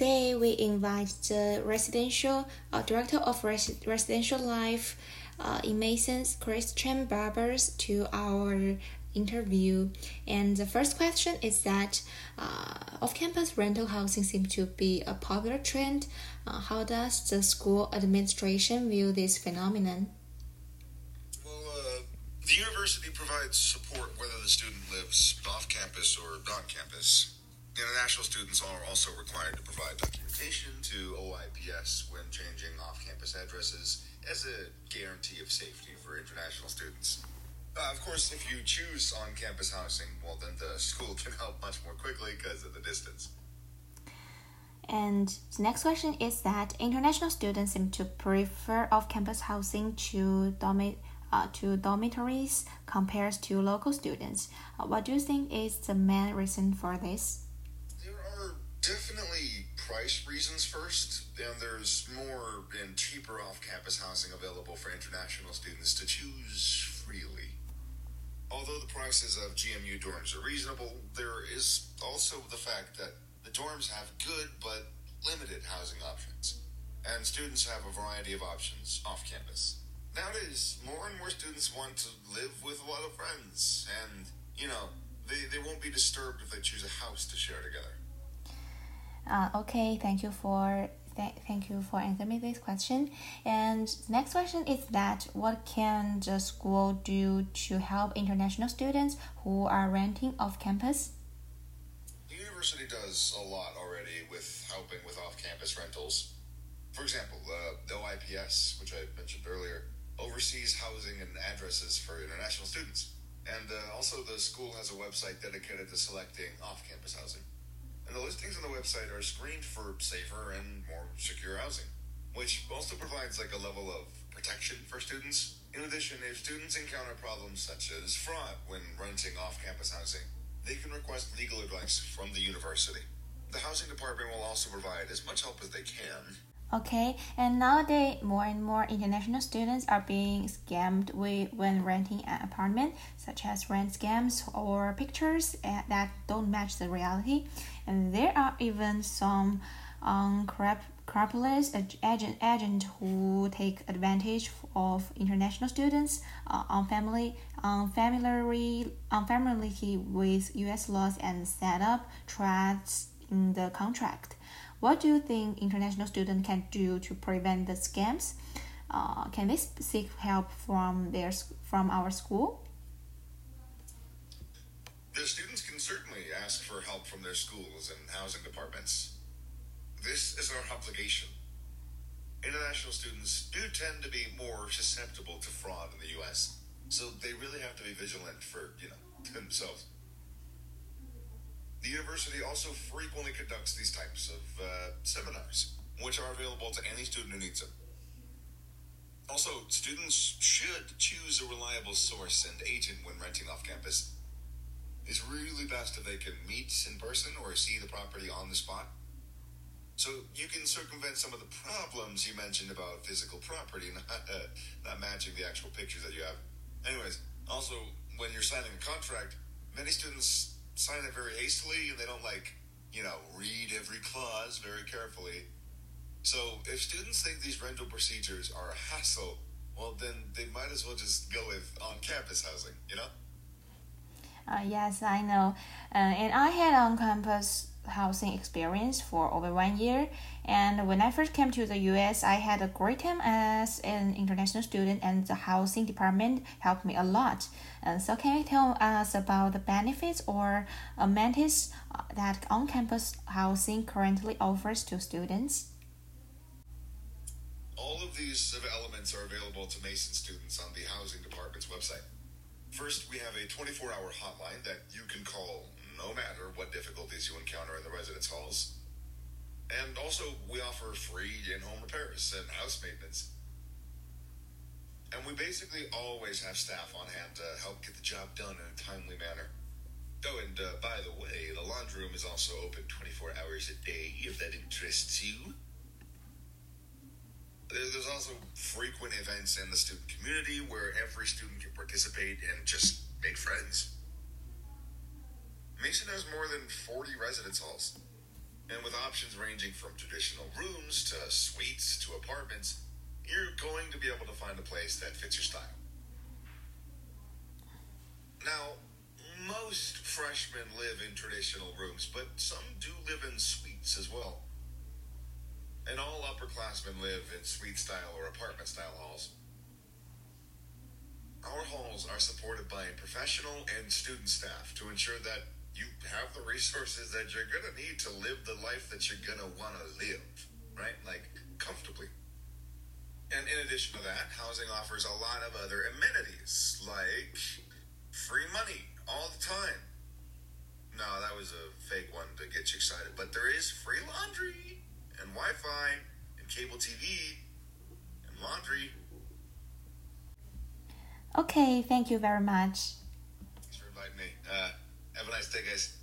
today we invite the residential uh, director of res- residential life uh, in Masons, Christian Barbers, to our interview. And the first question is that uh, off-campus rental housing seems to be a popular trend. Uh, how does the school administration view this phenomenon? Well, uh, the university provides support whether the student lives off campus or on campus. International students are also required to provide documentation to OIPS when changing off campus addresses as a guarantee of safety for international students. Uh, of course, if you choose on campus housing, well, then the school can help much more quickly because of the distance. And the next question is that international students seem to prefer off-campus housing to dormi- uh, to dormitories compared to local students. Uh, what do you think is the main reason for this? Definitely price reasons first, and there's more and cheaper off-campus housing available for international students to choose freely. Although the prices of GMU dorms are reasonable, there is also the fact that the dorms have good but limited housing options, and students have a variety of options off campus. Nowadays, more and more students want to live with a lot of friends, and, you know, they, they won't be disturbed if they choose a house to share together. Uh, okay, thank you for th- thank you for answering this question. And next question is that what can the school do to help international students who are renting off campus? The university does a lot already with helping with off-campus rentals. For example, uh, the OIPS, which I mentioned earlier, oversees housing and addresses for international students. And uh, also, the school has a website dedicated to selecting off-campus housing. And the listings on the website are screened for safer and more secure housing, which also provides like a level of protection for students. In addition, if students encounter problems such as fraud when renting off-campus housing, they can request legal advice from the university. The housing department will also provide as much help as they can. Okay, and nowadays more and more international students are being scammed with, when renting an apartment, such as rent scams or pictures uh, that don't match the reality. And there are even some unscrupulous agent, agent who take advantage of international students uh, unfamiliar, unfamiliar, unfamiliarity with U.S. laws and set up traps in the contract. What do you think international students can do to prevent the scams? Uh, can they seek help from their from our school? The students can certainly ask for help from their schools and housing departments. This is our obligation. International students do tend to be more susceptible to fraud in the U.S., so they really have to be vigilant for, you know, themselves. The university also frequently conducts these types of uh, seminars, which are available to any student who needs them. Also, students should choose a reliable source and agent when renting off campus. It's really best if they can meet in person or see the property on the spot. So you can circumvent some of the problems you mentioned about physical property not, uh, not matching the actual pictures that you have. Anyways, also, when you're signing a contract, many students sign it very hastily and they don't like, you know, read every clause very carefully. So if students think these rental procedures are a hassle, well, then they might as well just go with on campus housing, you know? Uh, yes, I know. Uh, and I had on campus housing experience for over one year. And when I first came to the US, I had a great time as an international student, and the housing department helped me a lot. And so, can you tell us about the benefits or amenities uh, that on campus housing currently offers to students? All of these elements are available to Mason students on the housing department's website. First, we have a 24 hour hotline that you can call no matter what difficulties you encounter in the residence halls. And also, we offer free in home repairs and house maintenance. And we basically always have staff on hand to help get the job done in a timely manner. Oh, and uh, by the way, the laundry room is also open 24 hours a day if that interests you. There's also frequent events in the student community where every student can participate and just make friends. Mason has more than 40 residence halls. And with options ranging from traditional rooms to suites to apartments, you're going to be able to find a place that fits your style. Now, most freshmen live in traditional rooms, but some do live in suites as well. And all upperclassmen live in suite style or apartment style halls. Our halls are supported by professional and student staff to ensure that you have the resources that you're going to need to live the life that you're going to want to live, right? Like comfortably. And in addition to that, housing offers a lot of other amenities like free money all the time. No, that was a fake one to get you excited, but there is free laundry and Wi Fi and cable TV and laundry. Okay, thank you very much. Thanks for